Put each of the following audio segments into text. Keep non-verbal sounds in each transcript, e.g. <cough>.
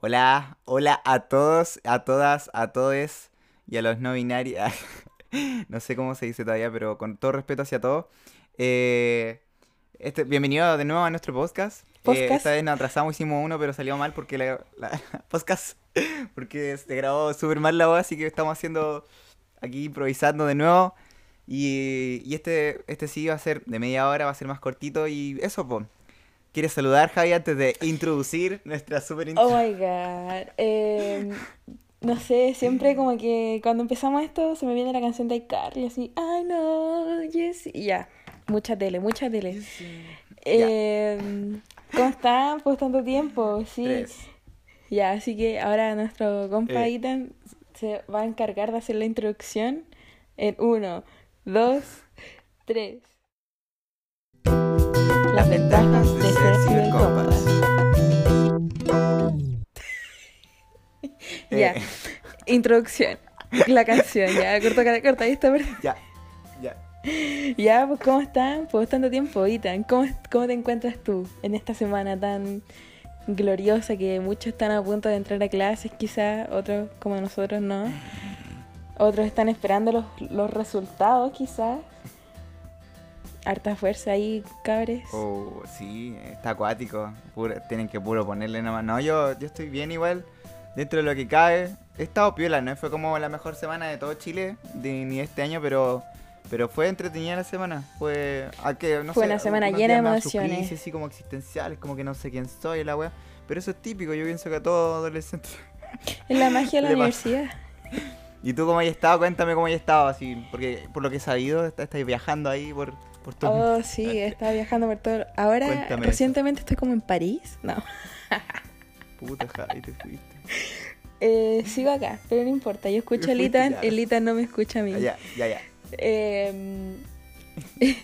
Hola, hola a todos, a todas, a todos y a los no binarios. <laughs> no sé cómo se dice todavía, pero con todo respeto hacia todos. Eh, este, bienvenido de nuevo a nuestro podcast. Eh, esta vez nos atrasamos, hicimos uno, pero salió mal porque la, la- <laughs> podcast, porque se grabó súper mal la voz, así que estamos haciendo aquí improvisando de nuevo. Y, y este, este sí va a ser de media hora, va a ser más cortito y eso, pues. ¿Quieres saludar, Javi, antes de introducir nuestra super? Oh my god. Eh, no sé, siempre como que cuando empezamos esto se me viene la canción de iCarly así, I know, yes, y ya. Mucha tele, mucha tele. Eh, ¿Cómo están? Pues tanto tiempo, sí. Tres. Ya, así que ahora nuestro compa Eh. Ethan se va a encargar de hacer la introducción en uno, dos, tres. Las ventajas de ser cibercompas. <laughs> Ya, Eh, introducción. La canción, ya, corta, corta, corta, ahí está, perdón. ya, ya. Ya, pues, ¿cómo están? Pues tanto tiempo, Ethan. ¿Cómo, ¿Cómo te encuentras tú en esta semana tan gloriosa que muchos están a punto de entrar a clases, quizás, otros como nosotros no? Otros están esperando los, los resultados, quizás. Harta fuerza ahí, cabres. Oh, sí, está acuático. Puro- tienen que puro ponerle nada más. No, yo, yo estoy bien igual. Dentro de lo que cabe. He estado piola, no fue como la mejor semana de todo Chile, de, ni este año, pero pero fue entretenida la semana. Fue, a que, no Fue sé, una semana llena de emociones. crisis así como existenciales, como que no sé quién soy, la wea. Pero eso es típico, yo pienso que a todo adolescente. <laughs> Es la magia de la universidad. <laughs> ¿Y tú cómo has estado? Cuéntame cómo has estado, así, porque por lo que he sabido, está- estáis viajando ahí por, por todo. Oh, sí, he estado viajando por todo. Ahora, Cuéntame eso. recientemente estoy como en París. No. Puta, Javi, te fuiste. <laughs> Eh, sigo acá, pero no importa. Yo escucho a Litan, el Litan no me escucha a mí. Ya, ya, ya. Eh, <laughs> eh,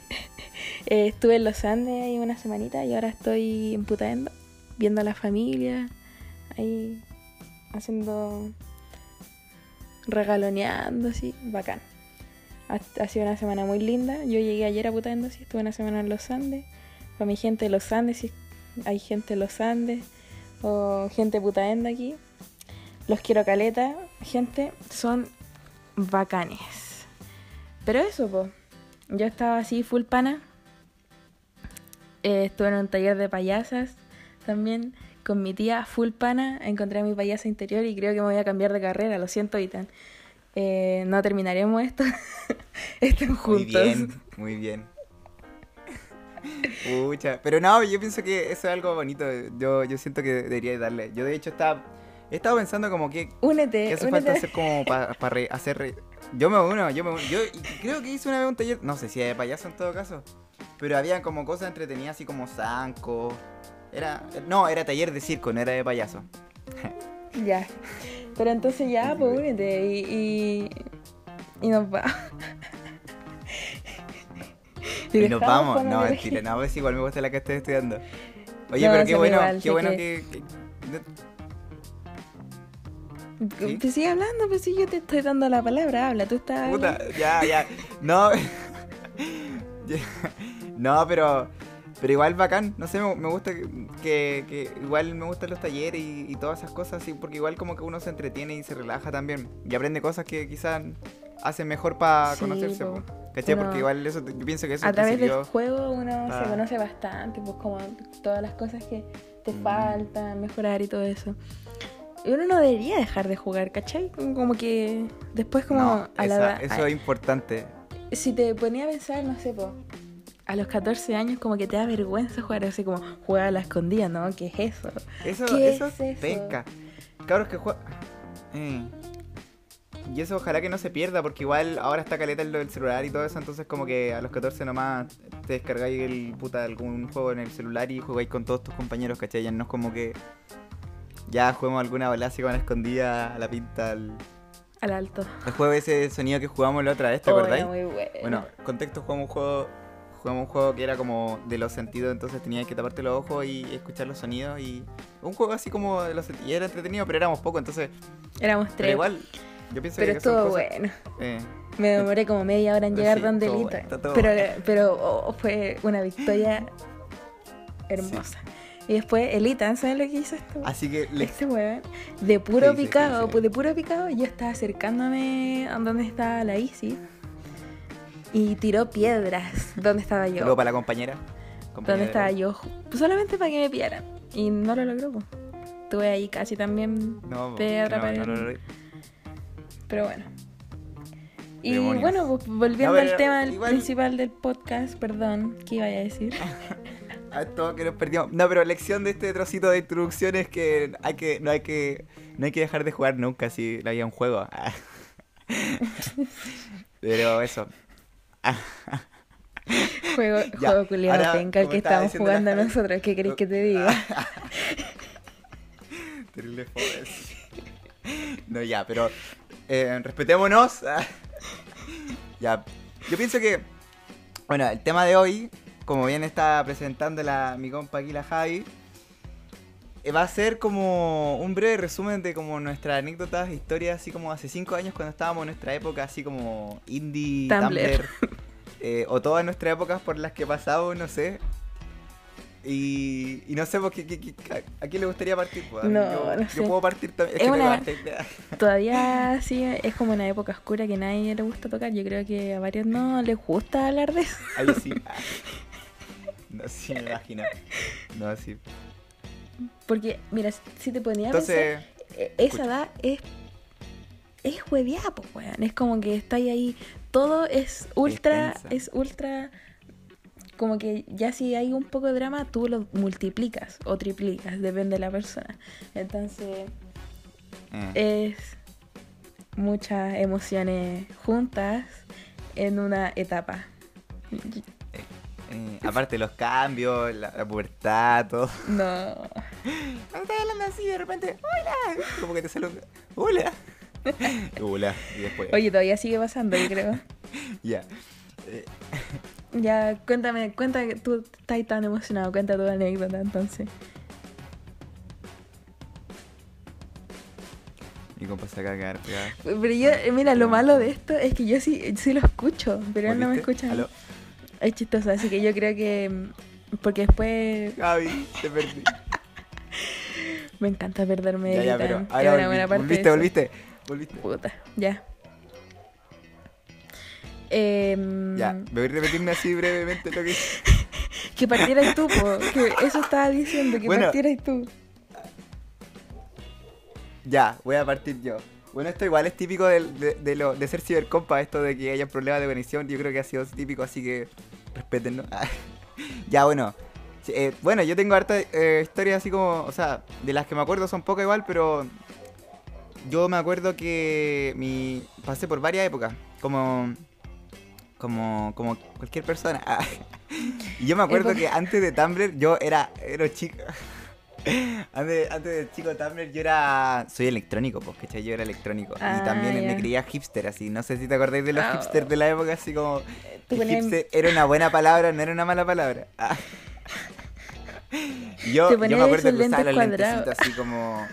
estuve en los Andes ahí una semanita y ahora estoy en Putaendo, viendo a la familia, ahí haciendo, regaloneando así, bacán. Ha, sido una semana muy linda. Yo llegué ayer a Putaendo, sí, estuve una semana en los Andes. Para mi gente de los Andes, si hay gente de los Andes o gente de Putaendo aquí. Los quiero caleta, gente, son bacanes. Pero eso, pues. Yo estaba así, full pana. Eh, estuve en un taller de payasas también. Con mi tía, full pana. Encontré a mi payasa interior y creo que me voy a cambiar de carrera. Lo siento, Itan. Eh, no terminaremos esto. <laughs> Estén Muy juntos. bien, muy bien. <laughs> Pucha, pero no, yo pienso que eso es algo bonito. Yo, yo siento que debería darle. Yo de hecho estaba, he estado pensando como que, Únete, que hace únete. falta hacer como <laughs> para hacer re- Yo me uno, yo me uno. Yo creo que hice una vez un taller, no sé si de payaso en todo caso, pero había como cosas entretenidas así como zanco. Era, no, era taller de circo, no era de payaso. <laughs> Ya. Pero entonces ya, pues únete y, y, y nos va. <laughs> Y nos vamos. No, mentira, no, pues igual me gusta la que estoy estudiando. Oye, No, pero qué bueno, igual, qué bueno que- que-. Pues sigue hablando, pues si yo te estoy dando la palabra, habla, tú estás... Puta, ya, ya. No. <laughs> No, pero. Pero igual bacán. No sé, me, me gusta que, que- Igual me gustan los talleres y, y todas esas cosas, sí, porque igual como que uno se entretiene y se relaja también. Y aprende cosas que quizás hacen mejor para Sí, conocerse. po. ¿Cachai? Porque igual eso, yo pienso que eso A través del juego uno Ah. se conoce bastante, pues como todas las cosas que te Mm. faltan, mejorar y todo eso. Y uno no debería dejar de jugar, ¿cachai? Como que después como No, a la esa- eso es importante. si te ponía a pensar, no sé, a los 14 años como que te da vergüenza jugar así como jugar a la escondida, ¿no? ¿Qué es eso? Eso, ¿Qué eso es eso? Cabros que juegan. Y eso ojalá que no se pierda, porque igual ahora está caleta el celular y todo eso, entonces como que a los 14 nomás te descargáis el puta algún juego en el celular y jugáis con todos tus compañeros, ¿cachai? Ya no es como que ya juguemos alguna así con la escondida, a la pinta, al... Al alto. el juego ese sonido que jugamos la otra vez, ¿te Oh, acordáis? muy bueno. Bueno, contexto, jugamos un juego jugamos un juego que era como de los sentidos, entonces tenías que taparte los ojos y escuchar los sonidos y un juego así como de los sentidos, y era entretenido, pero éramos pocos, entonces, Éramos pero tres. igual, yo pienso pero que son estuvo bueno. eh, Me demoré como media hora en Pero llegar sí, donde Lita. bueno, Pero, bueno. pero oh, fue una victoria hermosa. Y después el Ethan, ¿sabes lo que hizo esto? Así que le... Este weón, de puro Sí, sí, sí, picado, sí. de puro picado, yo estaba acercándome a donde estaba la Isi y tiró piedras donde estaba yo. Saludo para la compañera. Compañera estaba de- yo, ju- solamente para que me pillaran. Y no lo logró. Estuve ahí casi también, No, piedra no, para no, el- pero bueno. Y Demonios. bueno, pues, volviendo al tema igual- principal del podcast, perdón, ¿qué iba a decir? <laughs> A todo que nos perdimos. No, pero lección de este trocito de introducción es que hay que no hay que no hay que dejar de jugar nunca si no había un juego. <laughs> pero eso. <laughs> Juego, Ya, juego culiado penca el que estamos la jugando Javi- nosotros, ¿qué queréis que te diga? <laughs> Terrible fodes. No, ya, pero eh, respetémonos. <laughs> ya, yo pienso que, bueno, el tema de hoy, como bien está presentando la, mi compa aquí, la Javi, eh, va a ser como un breve resumen de como nuestras anécdotas, historias, así como hace cinco años cuando estábamos en nuestra época, así como indie, Tumblr. Tumblr, eh, o todas nuestras épocas por las que pasamos, no sé. Y, y no sé, por qué, qué- qué- a, quién le gustaría partir. pues, No, yo, no yo sé. puedo partir también. Es que una-. <laughs> Todavía sí es como una época oscura que a nadie le gusta tocar. Yo creo que a varios no les gusta hablar de eso. Ahí sí. <laughs> ah. No, sí, me imagino. No, sí. Porque, mira, si te ponía a pensar, eh, esa escucha. edad es. Es hueveada, pues, weón. Es como que está ahí. Todo es ultra. Es ultra. Como que ya si hay un poco de drama, tú lo multiplicas o triplicas, depende de la persona. Entonces, eh, es muchas emociones juntas en una etapa. eh, aparte los cambios, la, la pubertad, todo. No. <laughs> Estás hablando así de repente, hola. Como que te sale un, hola. <laughs> Hola. Y después, Oye, todavía sigue pasando, yo creo. <laughs> ya. Eh, Ya, cuéntame, cuenta que tú estás tan emocionado, cuenta tu anécdota entonces. mi compa se acaba de quedar pegado. Pero yo, eh, mira, lo malo de esto es que yo sí, sí lo escucho, pero él no me escucha. Aló. Es chistoso, así que yo creo que. mm, Porque después Gaby, te perdí. <laughs> me encanta perderme. Ya, ya, pero ahora volviste, volviste, volviste. Puta, ya. Em, Ya, voy a repetirme así brevemente lo que <laughs> Que partieras tú, po, que eso estaba diciendo, que Bueno. partieras tú. Ya, voy a partir yo. Bueno, esto igual es típico de, de lo, de ser cibercompa, esto de que haya problemas de conexión. Yo creo que ha sido típico, así que respétenlo. <laughs> ya, bueno. Eh, bueno, yo tengo harta eh, historias así como, o sea, de las que me acuerdo son pocas igual, pero yo me acuerdo que mi pasé por varias épocas, como como como cualquier persona. <laughs> y yo me acuerdo Época. que antes de Tumblr yo era era chico. <laughs> Antes, antes de chico Tumblr yo era. Soy electrónico, pues, ¿cachai? Yo era electrónico. Ah, y también ya. me creía hipster, así. No sé si te acordáis de los Ah. hipsters de la época, así como. Ponías- hipster era una buena palabra, no era una mala palabra. Ah. <laughs> Yo, yo me acuerdo que usaba los lentecitos así como.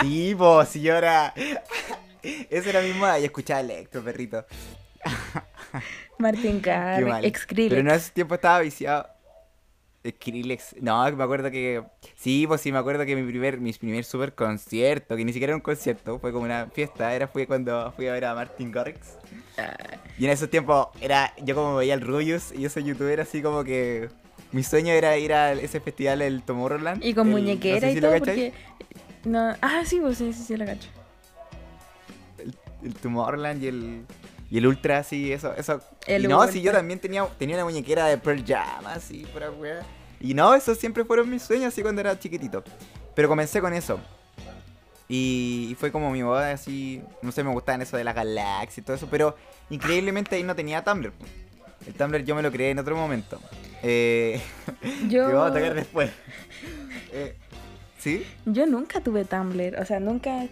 Sí, pues, si yo era. Esa era mi moda y escuchaba electro, perrito. Garrix, mal. ex Pero en ese tiempo estaba viciado. Skrillex. No, me acuerdo que. Sí, pues sí, me acuerdo que mi primer, mi primer super concierto, que ni siquiera era un concierto, fue como una fiesta, era fue cuando fui a ver a Martin Garrix. Y en esos tiempos era. Yo como veía el Rubius y yo soy youtuber así como que. Mi sueño era ir a ese festival, el Tomorrowland. Y con el- muñequera no sé si y todo, porque. No, ah, sí, pues sí, sí, sí, la cacho. El, el Tomorrowland y el. Y el Ultra, así, eso, eso. El y no, sí, yo Ultra. también tenía, tenía una muñequera de Pearl Jam, así, pura wea. Y no, esos siempre fueron mis sueños, así cuando era chiquitito. Pero comencé con eso. Y, y fue como mi boda, así, no sé, me gustaban eso de la galaxia y todo eso, pero increíblemente ahí no tenía Tumblr. El Tumblr yo me lo creé en otro momento. Eh, <laughs> Yo, vamos a tocar después. Eh, ¿Sí? yo nunca tuve Tumblr, o sea, nunca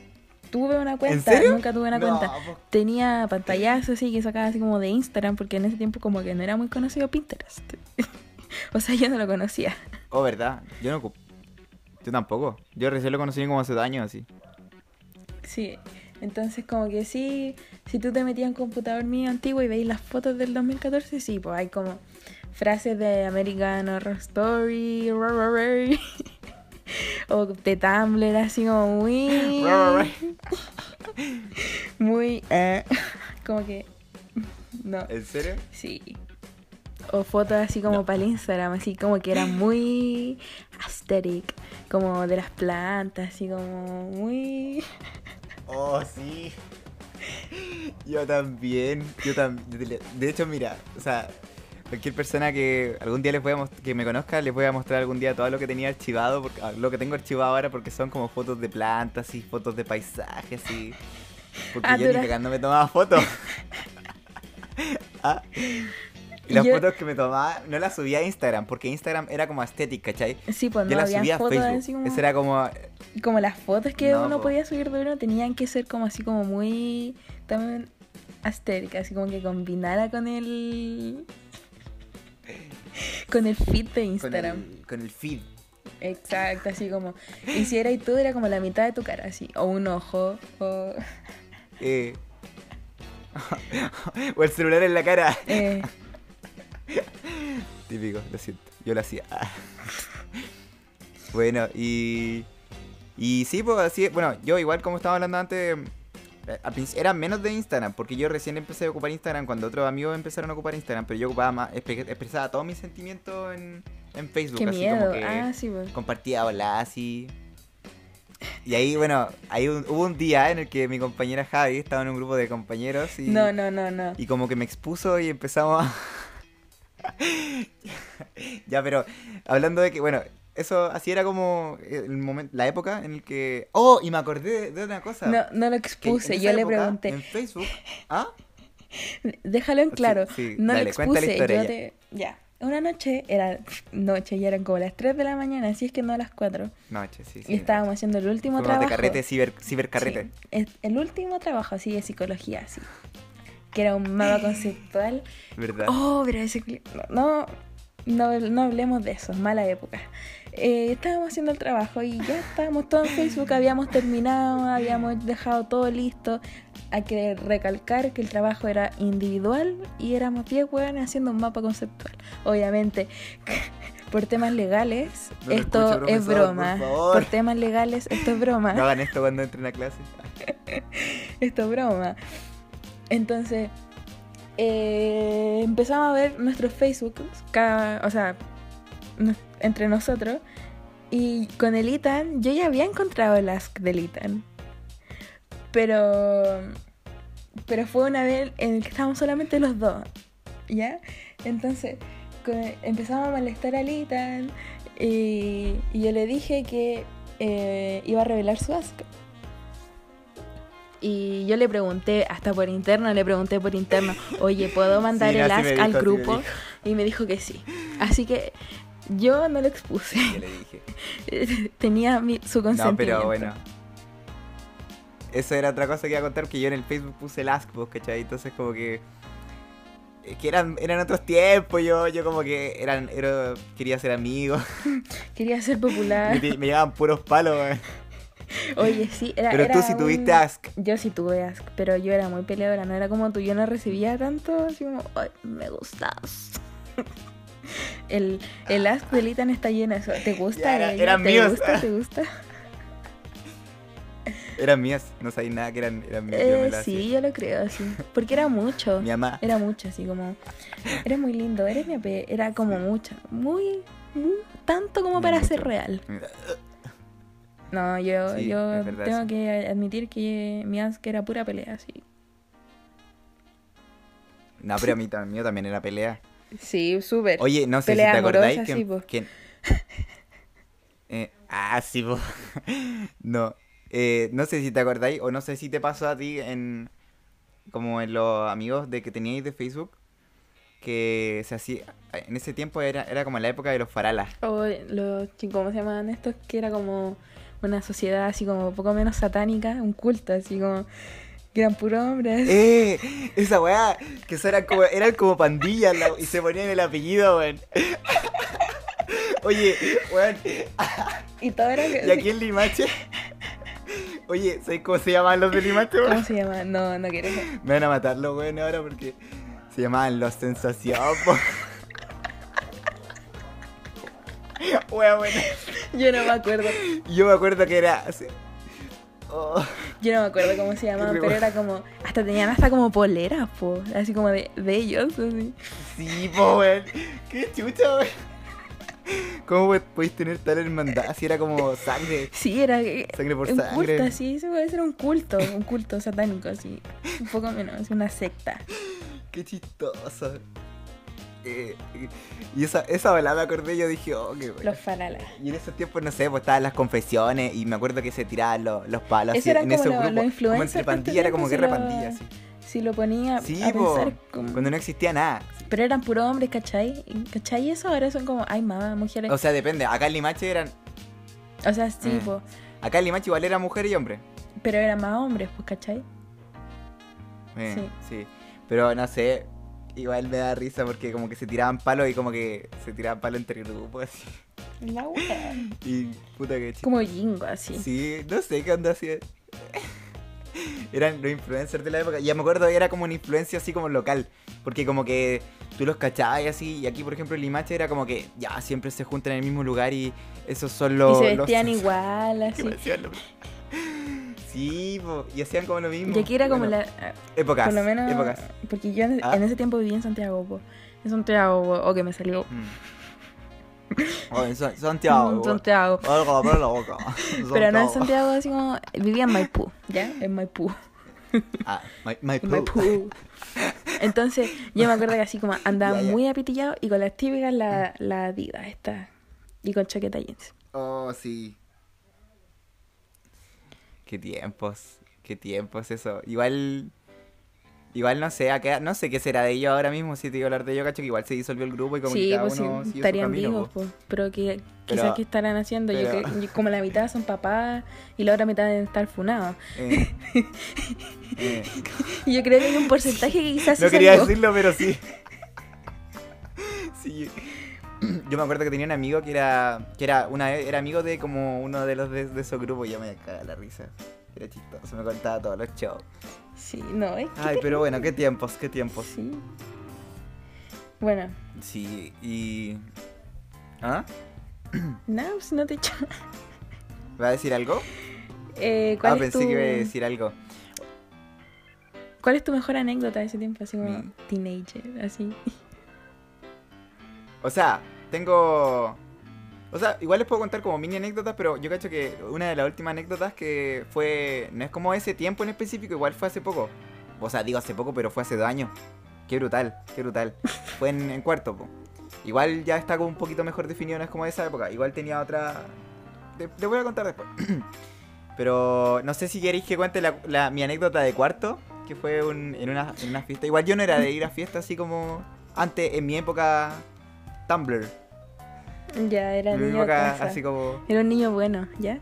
tuve una cuenta, serio? nunca tuve una No, cuenta. Tenía pantallazos así que sacaba así como de Instagram, porque en ese tiempo como que no era muy conocido Pinterest. <laughs> o sea, yo no lo conocía. Oh, ¿verdad? Yo no... Yo tampoco. Yo recién lo conocí como hace años, así. Sí, entonces como que sí, si tú te metías en computador mío antiguo y veis las fotos del 2014, sí, pues hay como frases de American Horror Story <laughs> <laughs> o de Tumblr, así como muy. <laughs> muy. eh, <laughs> como que. No, ¿En serio? sí. O fotos así como para el Instagram, así como que era muy aesthetic, como de las plantas, así como muy. Oh, sí. Yo también. Yo también. De hecho, mira, o sea, cualquier persona que algún día les voy a que me conozca, les voy a mostrar algún día todo lo que tenía archivado, porque, ah, lo que tengo archivado ahora porque son como fotos de plantas y fotos de paisajes y porque Ah, yo ni cagando me tomaba fotos. <laughs> Ah, Y las Yo- fotos que me tomaba no las subía a Instagram, porque Instagram era como estética, ¿cachai? Sí, pues Yo no las había subía a Facebook. así como. Ese era como Como las fotos que No, uno po. podía subir de uno tenían que ser como así como muy también astéricas, así como que combinara con el <laughs> con el feed de con Instagram. el, con el feed. Exacto, así como y si era y tú era como la mitad de tu cara así, o un ojo o <laughs> Eh. <laughs> o el celular en la cara. eh, Típico, lo siento. Yo lo hacía. bueno, y. Y sí, pues así. Bueno, yo igual como estaba hablando antes. Eh, Era menos de Instagram, porque yo recién empecé a ocupar Instagram cuando otros amigos empezaron a ocupar Instagram, pero yo ocupaba más, expre- expresaba todos mis sentimientos en, en Facebook. qué así miedo. como que Ah, sí, pues. compartía hola así. Y ahí, bueno, ahí un- hubo un día en el que mi compañera Javi estaba en un grupo de compañeros y, No, no, no, no. y como que me expuso y empezamos a... <laughs> ya, pero hablando de que, bueno, eso así era como el momento, la época en el que... Oh, y me acordé de, de una cosa. No, no lo expuse, yo le época, pregunté. En Facebook... ¿Ah? Déjalo en Sí, claro. sí, no dale, lo cuenta la expuse. historia yo ya. te. Ya. Una noche, era noche, ya eran como las 3 de la mañana, así es que no a las 4. Noche, sí, sí. y estábamos haciendo el último Fuimos trabajo. de carrete, ciber, cibercarrete. Sí, el último trabajo así de psicología, así. Que era un mapa conceptual. ¿Verdad? Oh, pero ese. No, no, no hablemos de eso, mala época. Eh, estábamos haciendo el trabajo y ya estábamos todos en Facebook, habíamos terminado, habíamos dejado todo listo. Hay que recalcar que el trabajo era individual y éramos 10 hueones haciendo un mapa conceptual. Obviamente, <laughs> por temas legales, No esto es broma. por temas legales, esto es broma. No hagan esto cuando entren a clase. <laughs> Esto es broma. Entonces, eh, empezamos a ver nuestros Facebook, cada, o sea, entre nosotros. Y con el Ethan, yo ya había encontrado el ask del Ethan. Pero, pero fue una vez en el que estábamos solamente los dos. ¿Ya? Entonces, empezamos a molestar al Ethan. Y, y yo le dije que eh, iba a revelar su ask. Y yo le pregunté, hasta por interno, le pregunté por interno, oye, ¿puedo <laughs> mandar Sí, el ask al dijo, sí me grupo? y me dijo que sí. Así que yo no lo expuse. Yo le dije. <laughs> Tenía mi- su No, consentimiento. pero bueno. Eso era otra cosa que iba a contar, que yo en el Facebook puse el Ask, pues, ¿cachai? Entonces como que... Es que eran, eran otros tiempos, yo, yo como que eran, era, quería ser amigo. <laughs> Quería ser popular. me, me llegaban puros palos. Oye, sí, era. Pero tú sí un- tuviste Ask. Yo sí tuve ask, pero yo era muy peleadora, no era como tú, yo no recibía tanto, así como, ay, me gustas. <laughs> El, el ask del Ethan está lleno de eso. ¿Te gusta? Era- eran ¿Te míos. gusta? ¿Te gusta? <laughs> Eran mías, no sabía nada que eran, eran mías. yo Eh, sí, yo lo creo, sí. Porque era mucho. <laughs> Mi mamá. Era mucho, así como. Eres muy lindo, eres mi. Era como mucho. Muy, muy. Tanto como para Mucho. ser real. No, yo, Sí, yo tengo que admitir que mi ask era pura pelea, sí. No, pero a mí mío también era pelea. Sí, súper. Oye, no sé Pelea si te acordáis amorosa, que... sí, po. que- <laughs> Eh, ah, sí, po. <laughs> no. Eh, no sé si te acordáis o no sé si te pasó a ti en... Como en los amigos de que teníais de Facebook. Que se hacía... En ese tiempo era, era como la época de los faralas. O los ¿cómo se llamaban estos? Que era como una sociedad así como poco menos satánica, un culto, así como. Que eran puros hombres. ¡Eh! Esa weá, que eso eran como, eran como pandillas la- y se ponían el apellido, weón. Oye, weón, Y todo era. y aquí en Limache. Oye, ¿sabes cómo se llaman los de Limache, weón? ¿Cómo se llama? No, no quiero. Me van a matar los weones ahora porque se llamaban los sensación, po. Wea, buena. Yo no me acuerdo. Yo me acuerdo que era así. Oh, Yo no me acuerdo cómo se llamaban, pero era como. Hasta tenían hasta como poleras, po. Así como de, de ellos, así. sí, po, weón. Qué chucha, weón. ¿Cómo podéis tener tal hermandad si era como sangre? Sí, era. Sangre por un sangre. culto, así. Eso puede ser un culto. Un culto satánico, así. Un poco menos, una secta. Qué chistoso. Eh, y esa, esa balada me acordé, yo dije, oh, qué bueno. Los faralas. Y en esos tiempos, no sé, pues estaban las confesiones y me acuerdo que se tiraban los, los palos Eso en esos lo- grupos. como entre pandilla, era como guerra lo- pandilla, así. Si lo ponía Sí, a po, pensar como... cuando no existía nada. Pero eran puros hombres, ¿cachai? ¿Cachai? Eso ahora son como, hay más mujeres. O sea, depende. Acá en Limache eran. O sea, sí, Eh. po. Acá en Limache igual era mujer y hombre. Pero eran más hombres, pues, ¿cachai? Eh, Sí. sí. Pero no sé. Igual me da risa porque como que se tiraban palos y como que se tiraban palos entre grupos así. La wea. <laughs> Y puta que chido. Como jingo, así. Sí, no sé qué onda así. <laughs> Eran los influencers de la época. Ya me acuerdo, era como una influencia así como local. Porque como que tú los cachabas y así. Y aquí, por ejemplo, en Limache era como que ya siempre se juntan en el mismo lugar y esos son los. y se los- vestían <laughs> igual, ¿Qué así. Sí, po, y hacían como lo mismo. Y aquí era como Bueno, la... Épocas. Por lo menos... Épocas. Porque yo en, Ah. en ese tiempo vivía en Santiago, po. En Santiago, po. O que me salió... Mm. Oh, en Sa- Santiago. <laughs> en. Santiago. Algo, pero la boca. <laughs> Pero no en Santiago, así como... Vivía en Maipú, ¿ya? En Maipú. <laughs> Ah, my, my. Entonces, yo me acuerdo que así como andaba muy apitillado y con las típicas la, la Adidas esta. Y con chaqueta jeans. Oh, sí. Qué tiempos. Qué tiempos eso. Igual. Igual no sé, acá, no sé qué será de ellos ahora mismo. Si te digo hablar de ellos, cacho, que igual se disolvió el grupo y como que Sí, cada pues sí, uno su estarían camino, vivos, pues. Pero que quizás que estarán haciendo. Yo pero- yo- como la mitad son papás y la otra mitad deben estar funados. Eh, <laughs> eh, yo creo que hay un porcentaje que quizás <laughs> No se quería salvó. decirlo, pero sí. <laughs> sí. <clears throat> Yo me acuerdo que tenía un amigo que era. que era una era amigo de como uno de los de, de esos grupos, y yo me cagaba la risa. Era chistoso, me contaba todos los shows. Sí, no, es que... Ay, pero bueno, qué tiempos, qué tiempos. Sí. Bueno, Sí, y. ¿Ah? <clears throat> no, pues no te he dicho. <laughs> ¿Va a decir algo? Eh, Ah, ¿cuál, es pensé tu, que iba a decir algo. ¿Cuál es tu mejor anécdota de ese tiempo? Así como Mi- teenager, así. O sea, tengo. O sea, igual les puedo contar como mini anécdotas, pero yo cacho que una de las últimas anécdotas que fue. No es como ese tiempo en específico, igual fue hace poco. O sea, digo hace poco, pero fue hace dos años. Qué brutal, qué brutal. <laughs> Fue en, en cuarto, po. Igual ya está como un poquito mejor definido, no es como de esa época. Igual tenía otra. Te, te voy a contar después. <clears throat> pero no sé si queréis que cuente la, la- mi anécdota de cuarto, que fue un- en, una, en una fiesta. Igual yo no era de ir a fiestas así como antes, en mi época Tumblr. Ya, era niño así como... Era un niño bueno, ¿ya?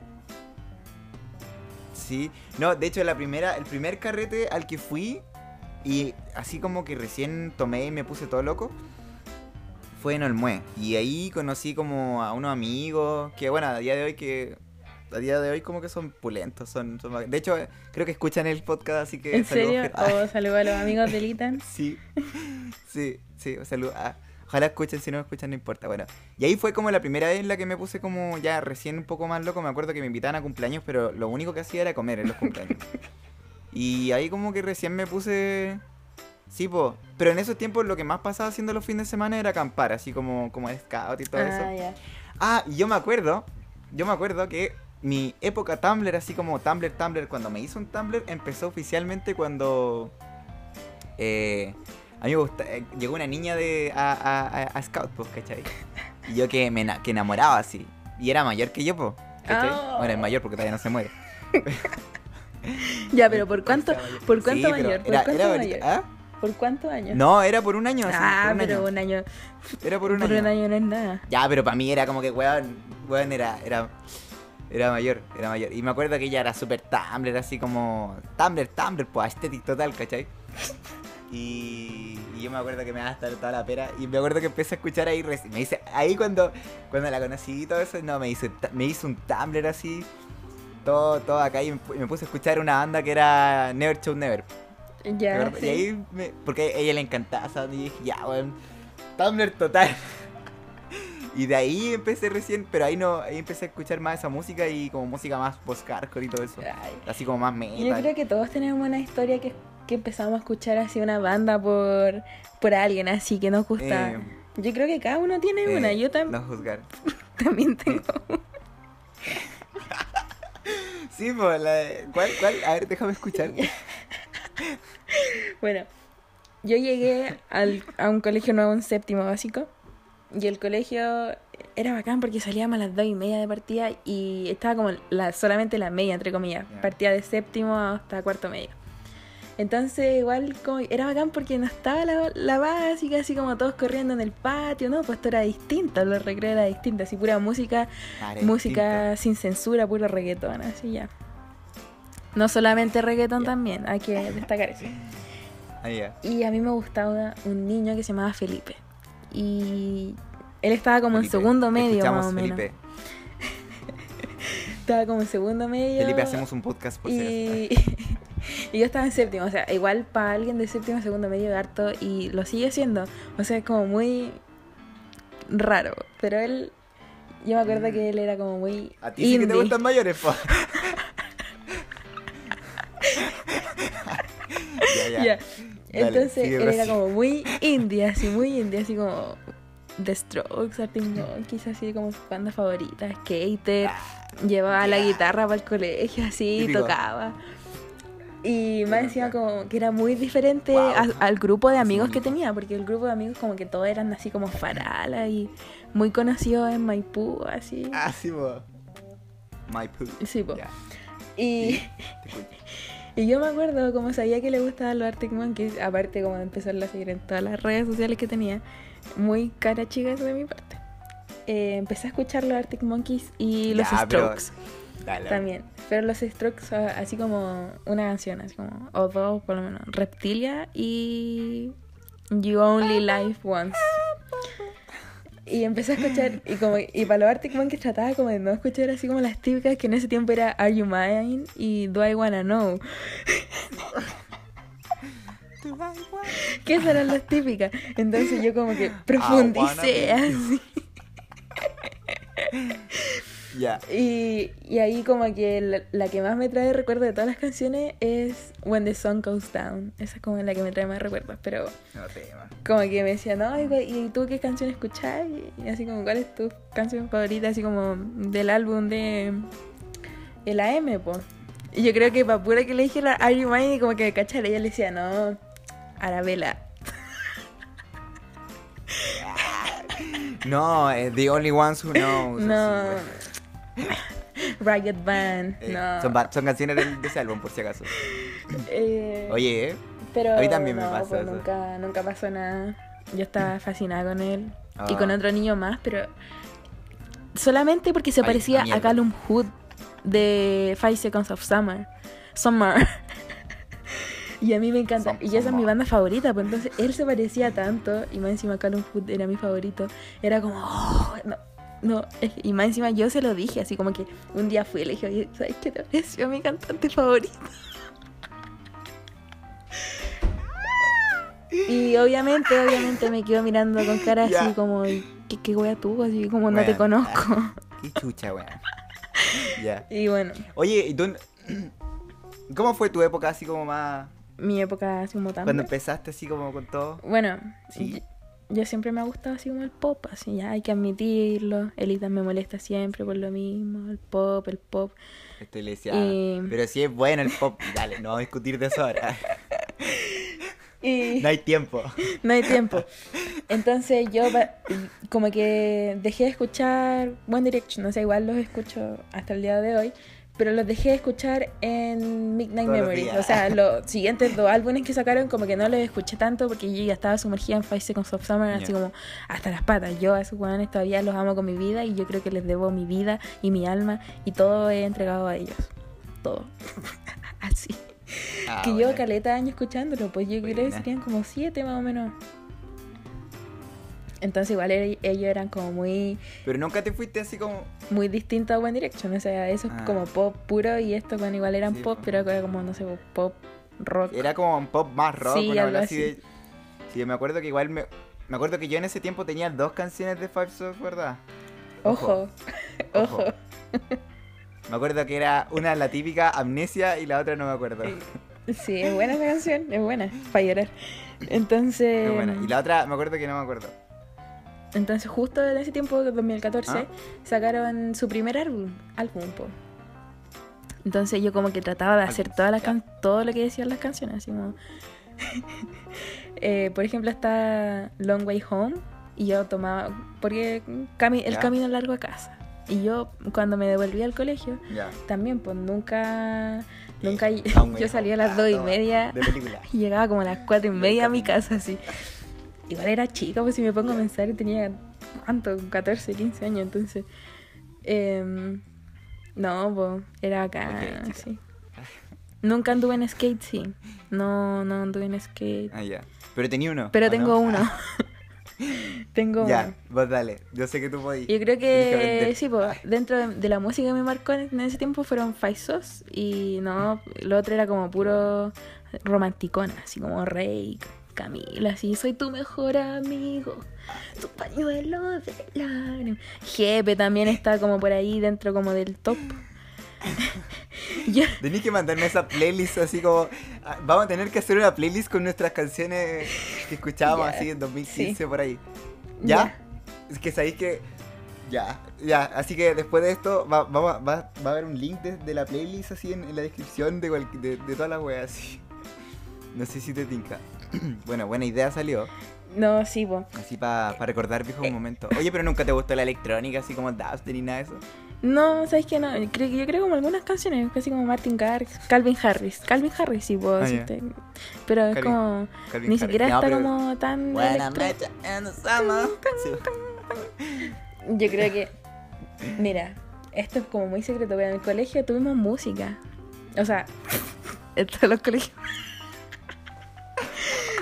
Sí. No, de hecho la primera, el primer carrete al que fui y así como que recién tomé y me puse todo loco fue en Olmué. Y ahí conocí como a unos amigos que bueno, a día de hoy que... A día de hoy como que son pulentos, son, son De hecho, creo que escuchan el podcast, así que... ¿En saludos, serio? que- Ah, O saludo a los amigos del Itan. <laughs> Sí, sí, sí, un saludo. Ah, ojalá escuchen, si no escuchan no importa. Bueno, y ahí fue como la primera vez en la que me puse como ya recién un poco más loco. Me acuerdo que me invitaban a cumpleaños, pero lo único que hacía era comer en los cumpleaños. <laughs> y ahí como que recién me puse... Sí, po. Pero en esos tiempos lo que más pasaba haciendo los fines de semana era acampar, así como, como scout y todo eso. Ah, ya. Ah, y yo me acuerdo, yo me acuerdo que mi época Tumblr, así como Tumblr, Tumblr, cuando me hizo un Tumblr, empezó oficialmente cuando eh, a mí me gusta, eh, llegó una niña de a, a, a- Scout, pues, ¿cachai? <laughs> Y yo que me que enamoraba así. Y era mayor que yo, pues. ¿cachai? Ah. Bueno, es mayor porque todavía no se muere. <laughs> Ya, pero ¿por <laughs> cuánto, por cuánto Sí, mayor? ¿Por era- cuánto era mayor? bonita. ¿Ah? ¿Por cuántos años? No, era por un año, así, ah, por un pero año. un año. Era por un por año. un año no es nada. Ya, pero para mí era como que, weón, weón era, era, era mayor, era mayor. Y me acuerdo que ella era súper Tumblr, así como, Tumblr, Tumblr, pues, aesthetic total, ¿cachai? Y, y yo me acuerdo que me daba hasta toda la pera. Y me acuerdo que empecé a escuchar ahí, me dice, ahí cuando, cuando la conocí y todo eso, no, me hizo, ta- me hizo un Tumblr así, todo, todo acá, y me, puse a escuchar una banda que era Never Show Never. ¿Me Ya, sí. Y ahí, me- porque a ella le encantaba banda, y dije, ya, weón, Tumblr total. Y de ahí empecé recién, pero ahí no, ahí empecé a escuchar más esa música y como música más post-hardcore y todo eso. Ay. Así como más metal. Yo creo que todos tenemos una historia que, que empezamos a escuchar así una banda por, por alguien así que nos gusta. Eh, Yo creo que cada uno tiene eh, una. Yo tam- No juzgar. <laughs> también tengo. <laughs> Sí, pues, la de- ¿cuál, cuál? A ver, déjame escuchar. <laughs> Bueno, yo llegué al, a un colegio nuevo en séptimo básico. Y el colegio era bacán porque salíamos a las dos y media de partida y estaba como la, solamente la media, entre comillas. Ya. Partía de séptimo hasta cuarto medio. Entonces, igual como era bacán porque no estaba la, la básica, así como todos corriendo en el patio, ¿no? Pues esto era distinto, los recreos era distinto, así pura música, Ah, música sin censura, puro reggaetón, así ya. No solamente reggaetón también, hay que destacar eso. <laughs> Ah, ya. Y a mí me gustaba un niño que se llamaba Felipe. Y él estaba como en Felipe, segundo te medio, más o menos. Felipe. <laughs> Estaba como en segundo medio. Felipe, hacemos un podcast por y... <laughs> y yo estaba en séptimo. O sea, igual para alguien de séptimo, segundo medio harto. Y lo sigue siendo. O sea, es como muy raro. Pero él. Yo me acuerdo que él era como muy. A ti sí que te gustan mayores, po. <laughs> ya, ya. Ya. Dale, Entonces él era como muy <laughs> indie, así muy indie, así como The Strokes, Arctic Monkeys, así como su banda favorita, Skater, llevaba la guitarra para el colegio, así, Típico. tocaba. Y más encima como que era muy diferente Wow. a- al grupo de amigos que tenía, porque el grupo de amigos como que todos eran así como farala y muy conocidos en Maipú, así. Ah, sí, po. Poo. Sí, po. Ya, Y. <laughs> Y yo me acuerdo, como sabía que le gustaban los Arctic Monkeys, aparte como de empezarla a seguir en todas las redes sociales que tenía, muy cara chica eso de mi parte. eh, empecé a escuchar los Arctic Monkeys y los Ya, pero- Strokes Dale. también. Pero los Strokes, así como una canción, así como, o dos por lo menos, Reptilia y You Only Live Once. Y empecé a escuchar, y como y para los Arctic Monkeys trataba como de no escuchar así como las típicas que en ese tiempo era Are You Mine y Do I Wanna Know. <laughs> <laughs> que esas eran las típicas. Entonces yo como que profundicé así. <laughs> Ya. Y, y ahí como que la, la que más me trae recuerdo de todas las canciones es When the Sun Goes Down. Esa es como la que me trae más recuerdos. Pero No tema. como que me decían, no, y, ¿y tú qué canción escuchás? Y así como, ¿cuál es tu canción favorita? Así como del álbum de el AM, po. Y yo creo que para pura que le dijera Are You Mine y como que cachara, ella le decía, no, Arabella. <laughs> No, eh, The Only Ones Who Know. No. <laughs> Ragged Band, Eh, no. son, son canciones del- de ese álbum, por si acaso. Eh, Oye, ¿eh? Pero A mí también me no, pasa pues eso. Nunca, nunca pasó nada. Yo estaba fascinada con él. Y Ah. con otro niño más, pero solamente porque se Ay, parecía a mierda. Callum Hood de Five Seconds of Summer. Summer. <laughs> y a mí me encanta. Som- y esa es mi banda favorita. Pues entonces él se parecía tanto. Y más encima Callum Hood era mi favorito. Era como. "Oh, no. No, y más encima yo se lo dije, así como que un día fui y le dije, oye, ¿sabes qué te pareció mi cantante favorito? Y obviamente, obviamente me quedo mirando con cara así como, ¿qué, qué wea tú? Así como no te conozco. Qué chucha, weón. Ya. <laughs> Y bueno, Oye, ¿y tú, <clears throat> ¿cómo fue tu época así como más... mi época así como tan... Cuando empezaste así como con todo? Bueno, Sí. Yo siempre me ha gustado así como el pop, así ya hay que admitirlo. Elita me molesta siempre por lo mismo, el pop, el pop. Le decía, Y- pero si es bueno el pop, dale, no vamos a discutir de eso ahora. <laughs> Y No hay tiempo. <laughs> no hay tiempo. Entonces yo como que dejé de escuchar One Direction, o sea, igual los escucho hasta el día de hoy, pero los dejé de escuchar en Midnight Todos días. O sea, <laughs> los siguientes dos álbumes que sacaron como que no los escuché tanto porque yo ya estaba sumergida en Five Seconds of Summer, así como hasta las patas. Yo a esos weones todavía los amo con mi vida y yo creo que les debo mi vida y mi alma y todo he entregado a ellos. Todo. <laughs> así. Ah, que bueno. caleta de años escuchándolo, pues yo creo que serían como siete más o menos. Entonces igual ellos eran como muy Pero nunca te fuiste así como... muy distintos a One Direction, o sea, eso es Ah. como pop puro y esto con igual eran Sí, pop, po. pero era como no sé, pop rock. Era como un pop más rock, Sí, una algo así de... Sí, me acuerdo que igual me, me acuerdo que yo en ese tiempo tenía dos canciones de Five Souls, ¿verdad? Ojo, <laughs> Ojo. ojo. Me acuerdo que era una la típica Amnesia y la otra no me acuerdo. Sí, es buena esa canción, es buena, para llorar. <laughs> Entonces, Muy buena. Y la otra me acuerdo que no me acuerdo. Entonces justo en ese tiempo, 2014, ¿Ah? sacaron su primer álbum, álbum po. Entonces yo como que trataba de hacer todas las can- todo lo que decían las canciones, así como... <laughs> Eh, por ejemplo está Long Way Home y yo tomaba, porque cami- el camino largo a casa. Y yo cuando me devolví al colegio, también pues nunca, nunca, <laughs> yo salía a las dos y Ah, media <laughs> y llegaba como a las cuatro y media a mi casa, así. Igual era chica, pues si me pongo a pensar, tenía, ¿cuánto? 14, 15 años, entonces... em, no, pues, era acá, sí. Nunca anduve en skate, sí. No, no anduve en skate. Ah, ya. Pero tenía uno. Pero ¿o tengo no? uno. <laughs> tengo Ya, uno. vos dale. Yo sé que tú podís. Yo creo que sí, pues, dentro de, de la música que me marcó en, ese tiempo fueron Faisos y no, lo otro era como puro romanticona, así como Rey, Camila, así, soy tu mejor amigo, tu pañuelo de lágrimas. Jepe también está como por ahí dentro como del top. <laughs> Yo- Tenés que mandarme esa playlist así como... ah, Vamos a tener que hacer una playlist con nuestras canciones que escuchábamos así en 2015 sí. por ahí. ¿Ya? Es que sabéis que... Ya, ya. Así que después de esto va, va, va a haber un link de, de la playlist así en, en la descripción de, cual- de, de todas las weas así. No sé si te tinca. <clears throat> bueno, buena idea salió. no, sí, pues. Así para recordar viejos Eh. momentos. Oye, pero nunca te gustó la electrónica, así como Dubstep ni nada de eso. No, ¿sabes qué? No, creo, yo creo como algunas canciones, casi como Martin Garrix, Calvin Harris. Calvin Harris, sí, puedo Ah, decirte. Pero es como. Calvin ni Harris. siquiera No, está pero- como tan. Buena mecha en. Sí. Yo creo que. Mira, esto es como muy secreto, pero en el colegio tuvimos música. O sea, <laughs> en todos los colegios.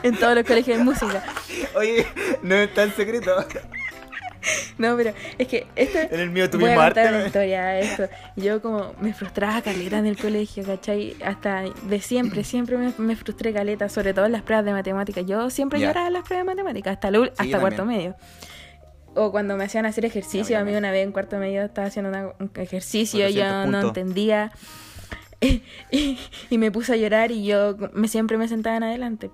En todos los colegios hay música. Oye, no es tan secreto. No, pero es que esto. En el mío Voy a contar una historia de esto. Yo como me frustraba caleta en el colegio, ¿cachai? Hasta de siempre, siempre me, me frustré caleta, sobre todo en las pruebas de matemáticas. Yo siempre lloraba en las pruebas de matemáticas, hasta, lo- hasta cuarto medio. O cuando me hacían hacer ejercicio, a mí una vez en cuarto medio estaba haciendo una- un ejercicio, 400 yo no entendía. <laughs> Y, y me puse a llorar y yo me, siempre me sentaba en adelante.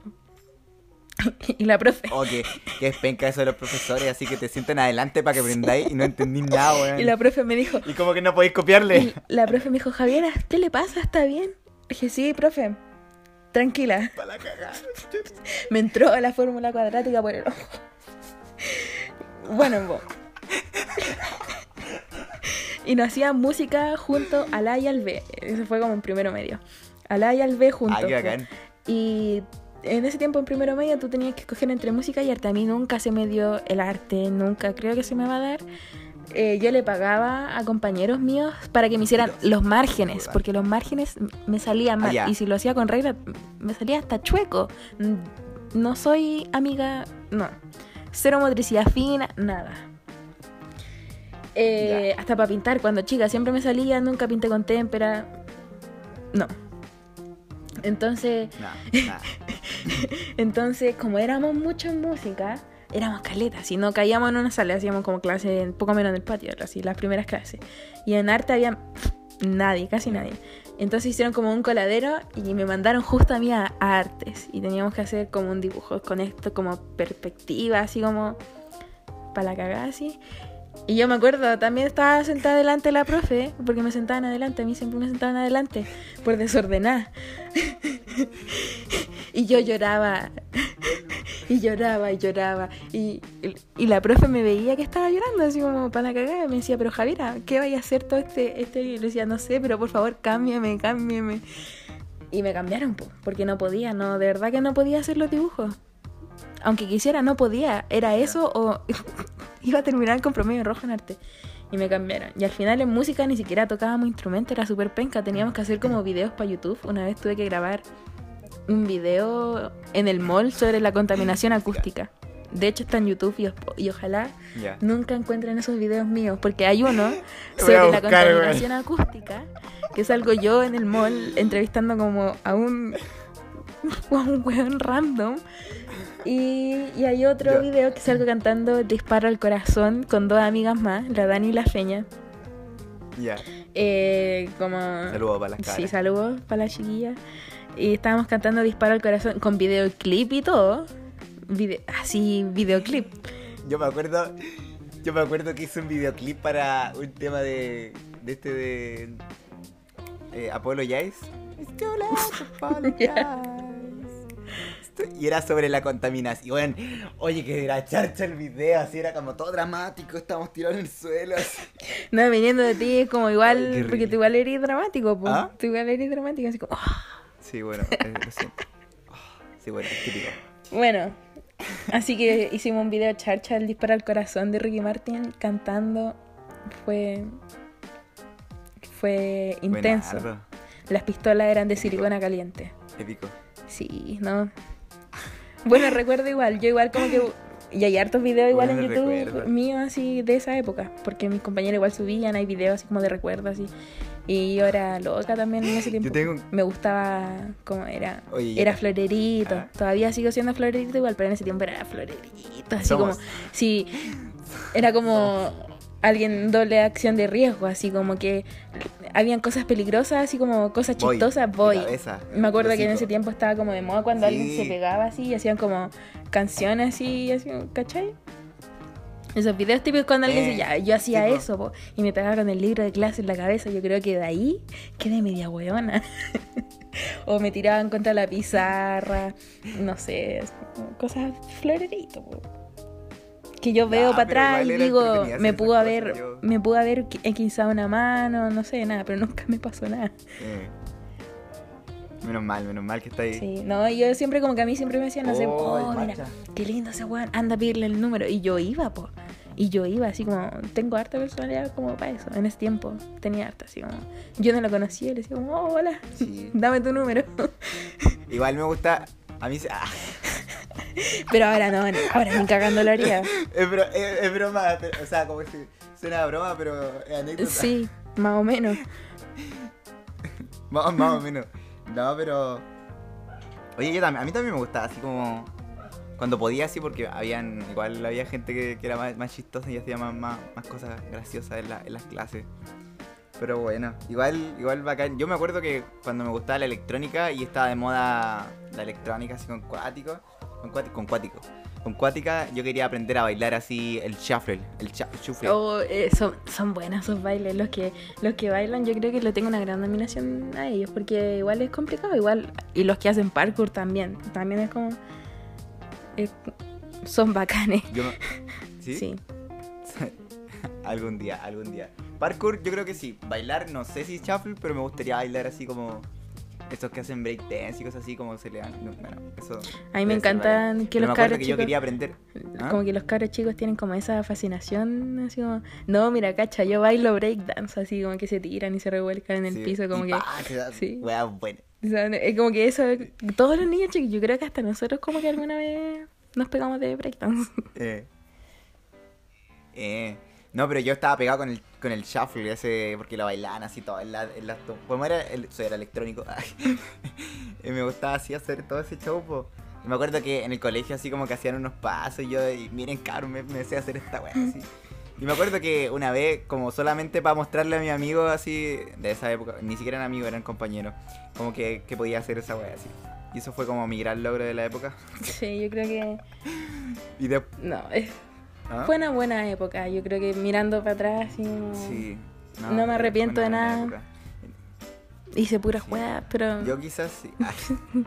<laughs> Y la profe. Oh, que, que es penca eso de los profesores, así que te sientan adelante para que aprendáis y no entendí nada, <laughs> weón. Y la profe me dijo, Y como que no podéis copiarle. La profe me dijo, Javiera, ¿qué le pasa? ¿Está bien? Dije, sí, profe, tranquila. Pa' la cagada. <laughs> Me entró la fórmula cuadrática por el ojo. Bueno, bo. Y nos hacían música junto al A y al B. Eso fue como en primero medio. Al A y al B juntos. Ah, qué po. bacán. Y en ese tiempo en primero medio tú tenías que escoger entre música y arte. A mí nunca se me dio el arte, nunca creo que se me va a dar. Eh, yo le pagaba a compañeros míos para que me hicieran los márgenes, porque los márgenes me salían mal. Ah, ya. y si lo hacía con regla, me salía hasta chueco. Mm, No soy amiga, no. Cero motricidad fina, nada. Eh, hasta para pintar, cuando chica siempre me salía, nunca pinté con témpera. No. Entonces, <laughs> entonces, como éramos mucho en música, éramos caletas. Si no caíamos en una sala, hacíamos como clase en poco menos en el patio, así, las primeras clases. Y en arte había nadie, casi nadie. Entonces hicieron como un coladero y me mandaron justo a mí a, a artes. Y teníamos que hacer como un dibujo con esto, como perspectiva, así como para la cagada, así. Y yo me acuerdo, también estaba sentada delante de la profe, porque me sentaban adelante, a mí siempre me sentaban adelante, por desordenar. <laughs> y yo lloraba, <laughs> y lloraba, y lloraba. Y, y la profe me veía que estaba llorando, así como para la cagada, y me decía, pero Javiera, ¿qué vaya a hacer todo este, este? Y le decía, no sé, pero por favor, cámbiame, cámbiame. Y me cambiaron, po, porque no podía, no, de verdad que no podía hacer los dibujos. Aunque quisiera, no podía. Era eso o <laughs> iba a terminar con promedio rojo en arte. Y me cambiaron. Y al final en música ni siquiera tocábamos instrumentos, era súper penca. Teníamos que hacer como videos para YouTube. Una vez tuve que grabar un video en el mall sobre la contaminación acústica. De hecho está en YouTube y, ojalá nunca encuentren esos videos míos, porque hay uno <laughs> sobre la contaminación acústica, que salgo yo en el mall entrevistando como a un <laughs> a un weón random. Y, y hay otro video que salgo cantando Disparo al corazón con dos amigas más, la Dani y la Feña. Ya. Eh, como... Saludos para las caras. Sí, saludos para la chiquilla. Y estábamos cantando Disparo al corazón con videoclip y todo. Vide- así, videoclip. Yo me acuerdo. Yo me acuerdo que hice un videoclip para un tema de. de este de. eh, Apollo Jais. <laughs> Y era sobre la contaminación. Oye, que era charcha el video, así era como todo dramático, estábamos tirados en el suelo. así. No, viniendo de ti es como igual, Ay, porque tú igual eres dramático, pues. ¿Ah? Tú igual eres dramático, así como... "Ah". Sí, bueno, eh, lo siento. Ah, Sí, bueno, típico. Bueno, así que hicimos un video charcha, el disparo al corazón de Ricky Martin cantando. Fue... Fue intenso. Buenardo, Las pistolas eran de silicona caliente. Épico. Sí, ¿no? Bueno, recuerdo igual, yo igual como que... Y hay hartos videos igual en YouTube recuerdos. míos así de esa época, porque mis compañeros igual subían, hay videos así como de recuerdos así. Y yo era loca también en ese tiempo. Yo tengo. Me gustaba como era. Oye, era florerito. Ah. Todavía sigo siendo florerito igual, pero en ese tiempo era florerito. Así Somos. como. Sí. Era como alguien doble acción de riesgo. Así como que habían cosas peligrosas, así como cosas chistosas. Voy. Me acuerdo que en ese tiempo estaba como de moda cuando alguien se pegaba así y hacían como canciones así, así ¿cachai? Esos videos típicos cuando alguien dice, ya, yo hacía sí, eso, po", y me pegaba con el libro de clase en la cabeza. Yo creo que de ahí quedé media weona. <laughs> o me tiraban contra la pizarra, no sé, cosas florerito. Que yo veo para atrás y digo, me pudo haber, yo- me pudo haber qui- enquinzado una mano, no sé, nada, pero nunca me pasó nada. Eh. Menos mal, menos mal que está ahí. Sí, no, yo siempre como que a mí siempre me decían, no sé, Oh, oh, mira, qué lindo ese weón, anda a pedirle el número. Y yo iba, po. Y yo iba, así como, tengo harta personalidad como para eso. En ese tiempo tenía harta, así como, yo no lo conocía le decía como, oh, hola, Sí. <laughs> dame tu número. Igual me gusta. A mí se- ah, <laughs> Pero ahora no, ahora ni cagando lo haría. <laughs> es, bro- es- es broma, pero- o sea, como si suena a broma, pero es anécdota. Sí, más o menos. <laughs> Más, más o menos. No, pero. Oye, yo también, a mí también me gustaba así como. Cuando podía, así, porque habían. Igual había gente que, que era más, más chistosa y hacía más, más, más cosas graciosas en, la- en las clases. Pero bueno, igual, igual bacán. Yo me acuerdo que cuando me gustaba la electrónica y estaba de moda la electrónica así con cuático. Con cuático. Con cuático. Con cuática yo quería aprender a bailar así el shuffle. El shuffle. Oh, eh, son, son buenos esos bailes. Los que, los que bailan, yo creo que le tengo una gran admiración a ellos, porque igual es complicado, igual. Y los que hacen parkour también. También es como. es- son bacanes. Yo <laughs> ¿Sí? Sí. Algún día, algún día. Parkour, yo creo que sí. Bailar, no sé si shuffle, pero me gustaría bailar así como esos que hacen breakdance y cosas así como se le dan. no, Bueno, eso. A mí me ser encantan bacán. que Pero los cabros que yo quería aprender. ¿Ah? Como que los cabros chicos tienen como esa fascinación, así como, no, mira, cacha, yo bailo breakdance, así como que se tiran y se revuelcan en el Sí, piso, como y que, da- sí. wea buena. o sea, es como que eso, todos los niños chicos, yo creo que hasta nosotros como que alguna vez nos pegamos de breakdance. Eh. Eh. No, pero yo estaba pegado con el, con el shuffle ese, porque lo bailaban así todo en la, en Como era, el, era electrónico. <laughs> y me gustaba así hacer todo ese show, po. Y me acuerdo que en el colegio así como que hacían unos pasos y yo, y miren, cabrón, me, me sé hacer esta weá así. Y me acuerdo que una vez, como solamente para mostrarle a mi amigo así, de esa época, ni siquiera eran amigos, eran compañeros, como que, que podía hacer esa weá así. Y eso fue como mi gran logro de la época. Sí, yo creo que, <laughs> Y de... no, es- ¿ah? fue una buena época, yo creo que mirando para atrás, como, Sí. No me arrepiento de nada. época. hice puras weas, pero Yo quizás sí. <laughs>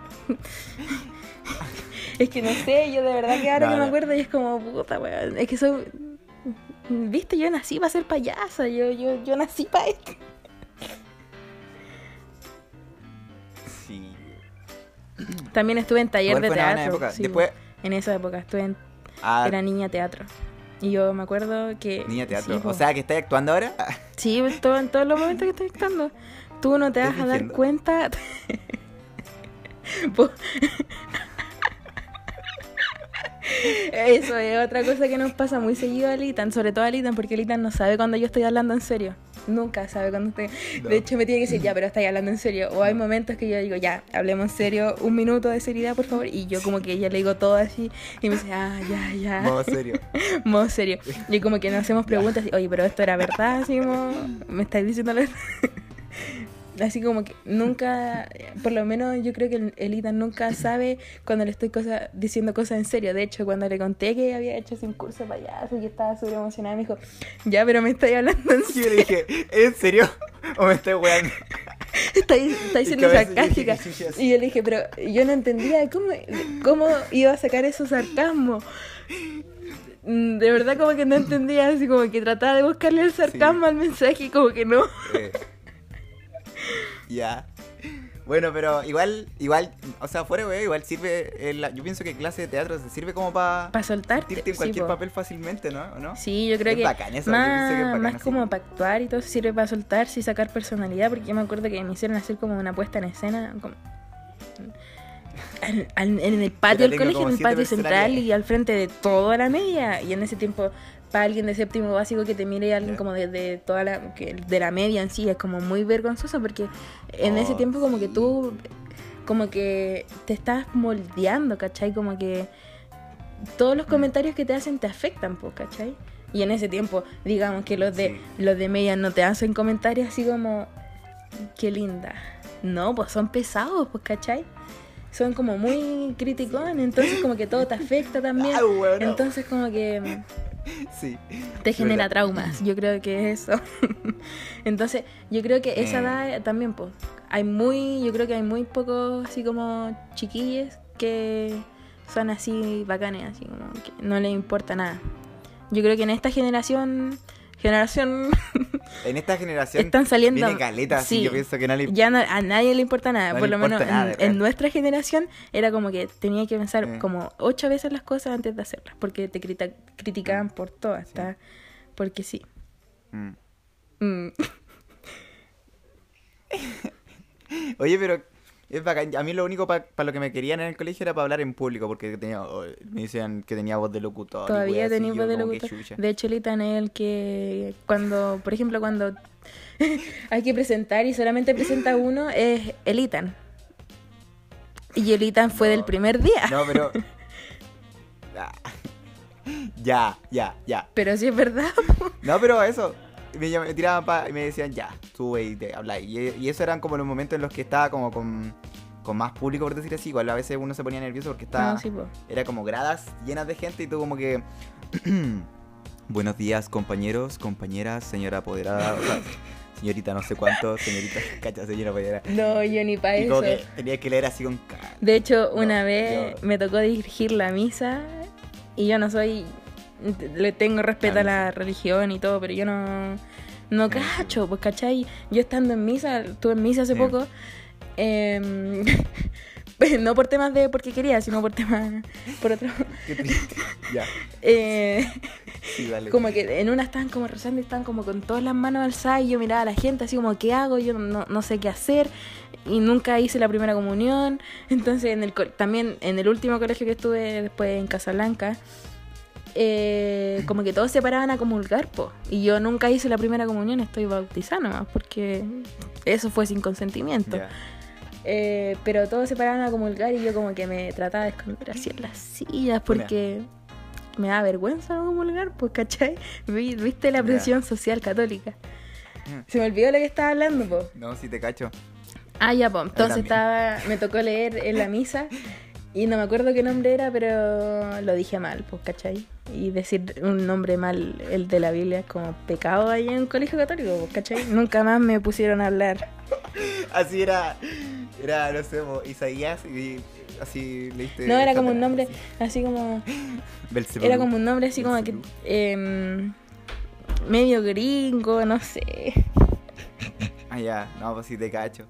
<laughs> Es que no sé, yo de verdad que ahora No, que me acuerdo y es como, puta weón, es que soy, viste, yo nací para ser payasa, yo, yo, yo nací para esto. sí. También estuve en taller de teatro. época. sí, Después, En esa época estuve en, ah, era niña teatro. Y yo me acuerdo que. niña teatro. Sí, o sea, que estáis actuando ahora. Ah, <laughs> Sí, pues, todo- en todos los momentos que estoy actuando. Tú no te vas a dar cuenta. <laughs> <laughs> Eso es otra cosa que nos pasa muy seguido a Litan, sobre todo a Litan, porque Litan no sabe cuando yo estoy hablando en serio. Nunca sabe cuando estoy. No. De hecho, me tiene que decir, ya, pero estáis hablando en serio. O hay momentos que yo digo, ya, hablemos en serio, un minuto de seriedad, por favor. Y yo, como que ya le digo todo así. Y me dice, ah, ya, ya. Modo serio. <laughs> Modo serio. Y como que nos hacemos preguntas, y, oye, pero esto era verdad, así como, me estáis diciendo la verdad. Así como que nunca, por lo menos yo creo que el, Ethan nunca sabe cuando le estoy cosa, diciendo cosas en serio. De hecho, cuando le conté que había hecho ese curso de payaso y estaba súper emocionada, me dijo, ya, pero me estáis hablando en <laughs> Y yo serio. le dije, ¿en serio? ¿O me estoy weando? <laughs> Estáis, Y siendo yo dije sarcástica. Y yo le dije, pero yo no entendía cómo, cómo iba a sacar eso sarcasmo. De verdad como que no entendía, así como que trataba de buscarle el sarcasmo al mensaje y como que no. Eh, <laughs> Ya. Bueno, pero igual, igual, o sea, fuera, güey, igual sirve, el- yo pienso que clase de teatro se sirve como para Para soltarte. en cualquier papel fácilmente, ¿no? ¿O no? Sí, yo creo Es que bacán eso, yo pienso que es más, bacán más así. como para actuar y todo sirve para soltarse y sacar personalidad, porque yo me acuerdo que me hicieron hacer como una puesta en escena como- al- al- en el patio del colegio, en el patio central y al frente de toda la media. Y en ese tiempo, para alguien de séptimo básico que te mire alguien como de, de toda la que- de la media en sí, es como muy vergonzoso porque en ese Oh, tiempo como que tú como que te estás moldeando, ¿cachai? Como que todos los comentarios que te hacen te afectan, pues, ¿cachai? Y en ese tiempo, digamos que los de Sí. los de media no te hacen comentarios así como qué linda. No, pues son pesados, pues, ¿cachai? Son como muy criticones, entonces como que todo te afecta también. Ah, bueno. Entonces como que mm, Sí. te genera verdad. traumas, yo creo que es eso. <laughs> Entonces, yo creo que esa Eh. edad también, pues, hay muy, yo creo que hay muy pocos así como chiquillos que son así bacanes, así como que no les importa nada. Yo creo que en esta generación, generación, <laughs> En esta generación están saliendo... viene caleta, así sí, yo pienso que no le... ya no- a nadie le importa nada. No Por lo menos nada, en, nuestra generación era como que tenía que pensar Eh. como ocho veces las cosas antes de hacerlas. Porque te crita- criticaban por todo, hasta porque sí. Mm. Mm. <laughs> <laughs> Oye, pero es bacán. A mí lo único para lo que me querían en el colegio era para hablar en público, porque tenía, oh, me decían que tenía voz de locutor. Todavía tenía voz de locutor. De hecho, el Ethan es el que cuando, por ejemplo, cuando <laughs> hay que presentar y solamente presenta uno, es el Ethan. Y el Ethan fue No. del primer día. No, pero... <laughs> Ah. ya, ya, ya. Pero sí es verdad. No, pero eso. Me, tiraban pa- y me decían, ya, sube y te habla. Y, y eso eran como los momentos en los que estaba como con, con más público, por decir así. Igual a veces uno se ponía nervioso porque estaba... No, sí, po. Era como gradas llenas de gente y tú como que... <clears throat> Buenos días, compañeros, compañeras, señora apoderada, o sea, <laughs> señorita no sé cuánto, señorita, <laughs> cacha, señora apoderada. No, yo ni para eso. que tenía que leer así con... De hecho, No, una vez yo- me tocó dirigir la misa y yo no soy, le tengo respeto a la religión y todo, pero yo no, no cacho, pues cachai, yo estando en misa, estuve en misa hace Sí. poco, em, <laughs> no por temas de porque quería, sino por temas, por otro, Qué triste. <laughs> ya, eh, sí, dale. como que en una estaban como rezando y estaban como con todas las manos alzadas y yo miraba a la gente así como, ¿qué hago? Yo no, no sé qué hacer y nunca hice la primera comunión. Entonces en el también en el último colegio que estuve después en Casablanca, eh, como que todos se paraban a comulgar, po. Y yo nunca hice la primera comunión, estoy bautizada nomás, porque eso fue sin consentimiento. Eh, pero todos se paraban a comulgar y yo como que me trataba de esconder así en las sillas porque me da vergüenza no comulgar, pues, ¿cachai? Vi- ¿Viste la presión social católica? Mm. Se me olvidó lo que estaba hablando, pues. No, sí te cacho. Ah, ya, pues. Entonces estaba, me tocó leer en la misa y no me acuerdo qué nombre era, pero lo dije mal, pues, ¿cachai? Y decir un nombre mal, el de la Biblia, es como pecado ahí en un colegio católico, pues, ¿cachai? Nunca más me pusieron a hablar. <laughs> Así era, era, no sé, Isaías y así leíste... No, era como un nombre así. así como... <laughs> Era como un nombre así como que... Em, medio gringo, no sé. Ah, ya, no, pues sí te cacho.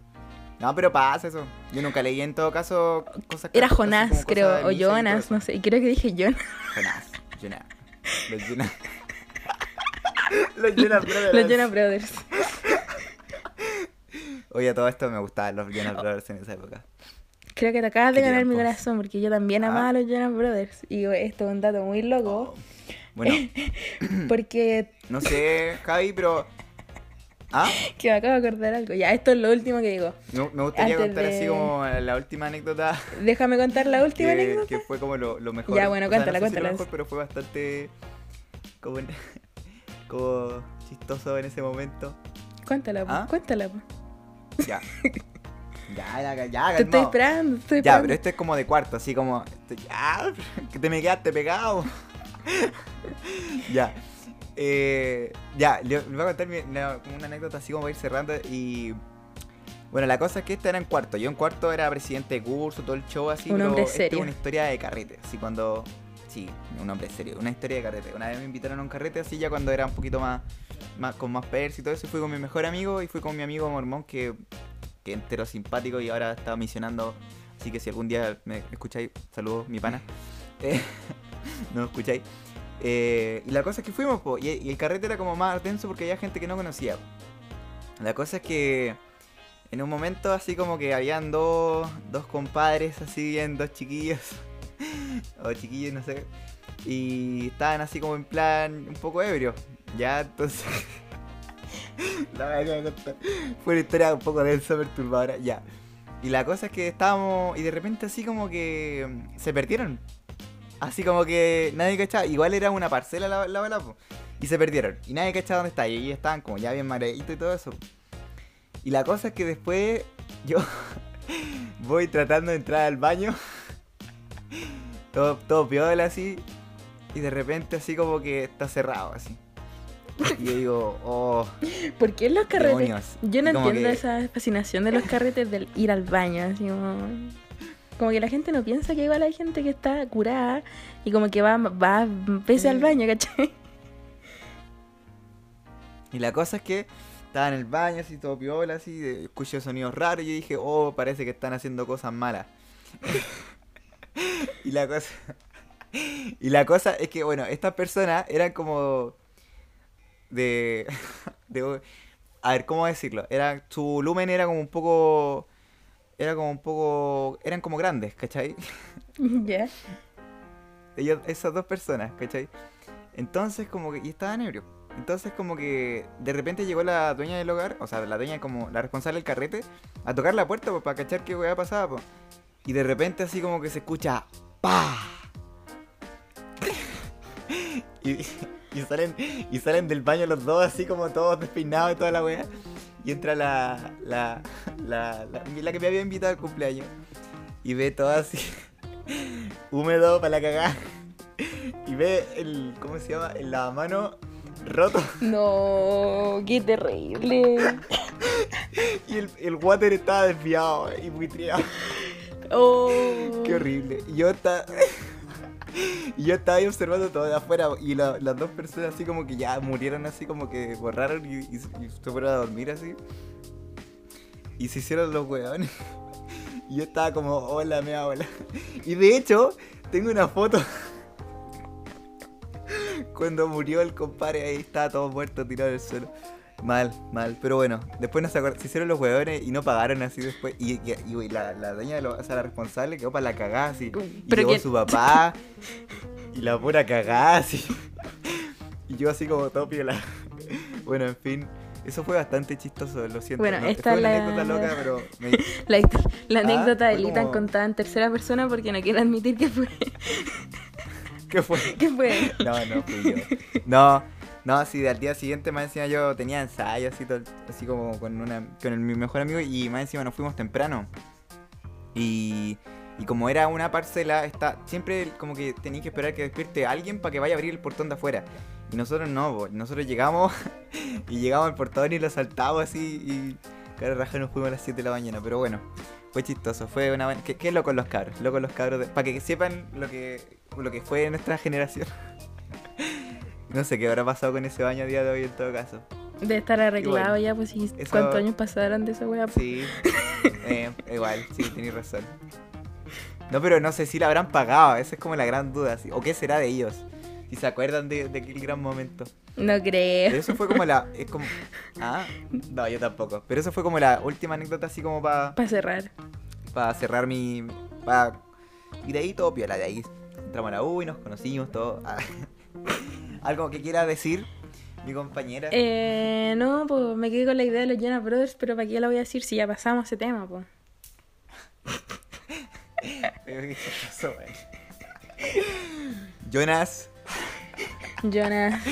No, pero pasa eso. Yo nunca leí en todo caso cosas Era Jonás, creo, o Jonas, no sé. Y creo que dije Jonas. Jonás, Jonás. <laughs> Los Jonas. <laughs> Los Jonas Brothers. Los Jonas Brothers. Oye, todo esto me gustaban los Jonas Brothers en esa época. Creo que te acabas de ganar mi corazón porque yo también Ah. amaba a los Jonas Brothers. Y esto es un dato muy loco Bueno, <laughs> porque no sé, Javi, pero ¿Ah? Que me acabo de acordar algo. Ya, esto es lo último que digo. Me, me gustaría Antes contar así como la última anécdota. Déjame contar la <laughs> última que, anécdota. que fue como lo, lo mejor. Ya, bueno, O sea, cuéntala, no sé si lo cuéntala. mejor, pero fue bastante como, <laughs> como chistoso en ese momento. Cuéntala, ¿Ah? cuéntala. Ya. <laughs> Ya, ya, ya, Te estoy esperando, te estoy Ya, esperando. pero este es como de cuarto, así como. este, Ya, que te me quedaste pegado. ya. Eh, ya, le, le voy a contar mi- una anécdota así como para ir cerrando. Y. Bueno, la cosa es que este era en cuarto. Yo en cuarto era presidente de curso, todo el show así. Un pero hombre esta serio. es una historia de carrete. Así cuando. Sí, un hombre serio. Una historia de carrete. Una vez me invitaron a un carrete así ya cuando era un poquito más. más con más pers y todo eso. Y fui con mi mejor amigo y fui con mi amigo mormón que. que entero simpático y ahora está misionando. Así que si algún día me escucháis, saludos, mi pana. <laughs> Eh, <laughs> no me escucháis. Eh, y la cosa es que fuimos, y, el carrete era como más denso porque había gente que no conocía. La cosa es que en un momento así como que habían dos, dos compadres, así bien, dos chiquillos, <laughs> o chiquillos, no sé, y estaban así como en plan un poco ebrios, ya, entonces... <laughs> la. Fue una historia un poco densa, perturbadora, ya. Y la cosa es que estábamos, y de repente así como que se perdieron. Así como que nadie cachaba. Igual era una parcela la, la bala, po. Y se perdieron. Y nadie cachaba dónde está. Y ellos estaban como ya bien mareaditos y todo eso. Y la cosa es que después yo <laughs> voy tratando de entrar al baño. <laughs> todo, todo piola así. Y de repente así como que está cerrado así. Y yo digo, oh, ¿Por qué los carretes? demonios. Yo no entiendo que- esa fascinación de los carretes del ir al baño, así como... Como que la gente no piensa que igual hay gente que está curada y como que va, va pese al baño, ¿cachai? Y la cosa es que estaba en el baño, así todo piola, así, escuché sonidos raros y yo dije, oh, parece que están haciendo cosas malas. <laughs> y la cosa. y la cosa es que, bueno, estas personas eran como. de. <laughs> de a ver, ¿cómo decirlo? Era, su lumen era como un poco. Era como un poco. Eran como grandes, ¿cachai? <laughs> ya. ellos, esas dos personas, ¿cachai? Entonces como que, y estaban ebrios. Entonces como que de repente llegó la dueña del hogar, o sea, la dueña como la responsable del carrete, a tocar la puerta pues, para cachar qué weá pasaba, pues. Y de repente así como que se escucha ¡Pa! <laughs> y, y salen, y salen del baño los dos así como todos despeinados y toda la weá. Y entra la, la, la, la, la que me había invitado al cumpleaños. Y ve todo así <laughs> húmedo para la cagada. Y ve el, ¿cómo se llama? El lavamano roto. No, qué terrible. <laughs> Y el, el water estaba desviado y buitreado. Oh. Qué horrible. Y yo estaba... <laughs> Y yo estaba ahí observando todo de afuera y la- las dos personas así como que ya murieron así como que borraron y, se fueron a dormir así. Y se hicieron los hueones. <laughs> Y yo estaba como, hola, mea, hola. Y de hecho, tengo una foto. <laughs> Cuando murió el compadre ahí estaba todo muerto tirado en el suelo. Mal, mal. Pero bueno, después nos se hicieron los hueones y no pagaron así después. Y, y- y la, la dueña de los, o sea, la responsable quedó para la cagada así. Y llegó su papá. <laughs> y la pura cagada así. Y yo así como todo piola. Bueno, en fin. Eso fue bastante chistoso, lo siento. Bueno, ¿no? esta fue una la- anécdota loca, <laughs> pero me- La, la Ah, anécdota de fue Litan como- contada en tercera persona porque no quiero admitir que fue. <laughs> ¿Qué fue? que fue. No, no fui yo. No, no, sí, al día siguiente más encima yo tenía ensayo así, todo- así como con, una, con el- mi mejor amigo y más encima nos fuimos temprano. Y, y como era una parcela, está, siempre como que tenías que esperar que despierte alguien para que vaya a abrir el portón de afuera. Y nosotros no, po, nosotros llegamos <laughs> y llegamos al portón y lo saltamos así y cara raja nos fuimos a las 7 de la mañana. Pero bueno, fue chistoso, fue una. ¿Qué, qué loco los cabros? Loco los cabros, para que sepan lo que, lo que fue nuestra generación. <laughs> No sé qué habrá pasado con ese baño a día de hoy en todo caso. De estar arreglado bueno, ya, pues sí. eso- ¿Cuántos años pasaron de esa weá? Sí, eh, igual, sí, tenéis razón. No, pero no sé si la habrán pagado, esa es como la gran duda. sí. ¿O qué será de ellos? Si se acuerdan de, de aquel gran momento. No Pero creo. eso fue como la... Es como... <laughs> Ah, no, yo tampoco. Pero eso fue como la última anécdota así como para Para cerrar. para cerrar mi... pa- Y de ahí todo piola, de ahí entramos a la U y nos conocimos, todo. Ah. Algo que quiera decir mi compañera. Eh, no, pues me quedé con la idea de los Jonas Brothers, pero ¿para qué la voy a decir si ya pasamos ese tema, pues? <laughs> Jonas, Jonas.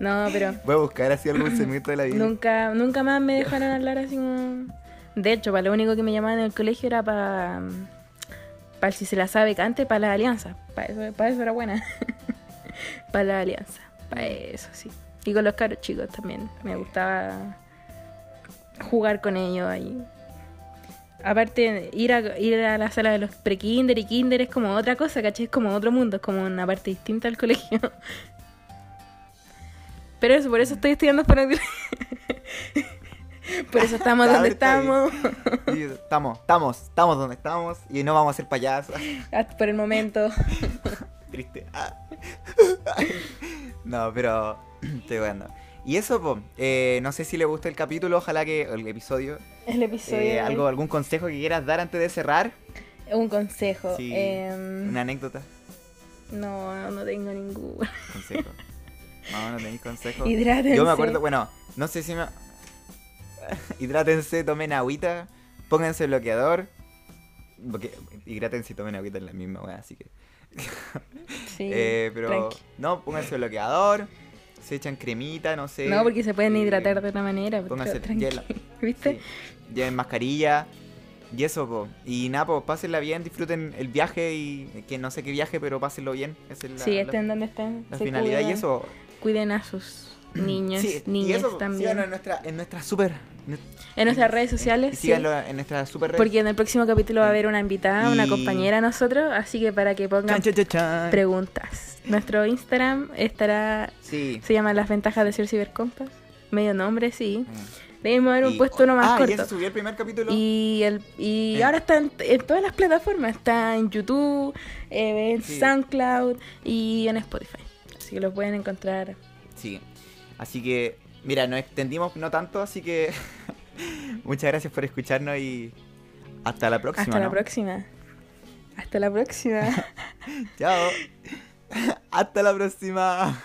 No, pero voy a buscar así algún segmento de la vida. nunca, nunca más me dejaron hablar así como. De hecho, para lo único que me llamaban en el colegio era para. Para si se la sabe cante, para la alianza. Para eso, para eso era buena. <laughs> <laughs> para la alianza. Para eso, sí. Y con los caros chicos también. Me gustaba jugar con ellos ahí. Aparte, ir a, ir a la sala de los pre-kinder y kinder es como otra cosa, ¿cachai? Es como otro mundo, es como una parte distinta al colegio. <laughs> Pero eso, por eso estoy estudiando fonoaudiología. <laughs> Por eso estamos donde estamos. Sí, estamos, estamos, estamos donde estamos y no vamos a ser payasos. Hasta por el momento. Triste. <laughs> Ah. <laughs> No, pero <clears throat> estoy bueno. Y eso, po, eh, no sé si le gusta el capítulo, ojalá que el episodio. El episodio. eh, algo, algún consejo que quieras dar antes de cerrar. Un consejo. Sí, em, Una anécdota. No, no tengo ninguno. Consejo. <laughs> No, no tenéis consejo. Hidrátense. Yo me acuerdo, bueno, no sé si me. Hidrátense, tomen agüita, pónganse bloqueador. Porque hidrátense y tomen agüita en la misma wea, así que. <laughs> Sí, Eh, pero tranqui. no, pónganse bloqueador, se echan cremita, no sé. No, porque se pueden eh, hidratar de otra manera. pónganse hielo. <laughs> ¿Viste? sí, lleven mascarilla. Y eso, po. Y nada, pues pásenla bien, disfruten el viaje y que no sé qué viaje, pero pásenlo bien. Esa es la, Sí, estén donde estén. la finalidad y cuidan, eso. Cuiden a sus <clears throat> niños, Sí, y niñas eso, también. síganos en nuestra, en nuestra super. En nuestras redes Y sociales. sí. síganlo en nuestra super red. Porque en el próximo capítulo va a haber una invitada, una compañera a nosotros, así que para que pongan Chan, chan, chan, chan. preguntas. Nuestro Instagram estará, Sí. se llama Las Ventajas de ser Cibercompas. Medio nombre, sí. Mm. Debemos haber Y- puesto uno más ah, y corto. eso subió el primer capítulo. Y, el, y Eh. ahora está en, en todas las plataformas. Está en YouTube, eh, en Sí. SoundCloud y en Spotify. Así que lo pueden encontrar. Sí. Así que, mira, nos extendimos no tanto, así que <laughs> muchas gracias por escucharnos y hasta la próxima. Hasta la próxima. Hasta la próxima. <laughs> Chao. <laughs> hasta la próxima.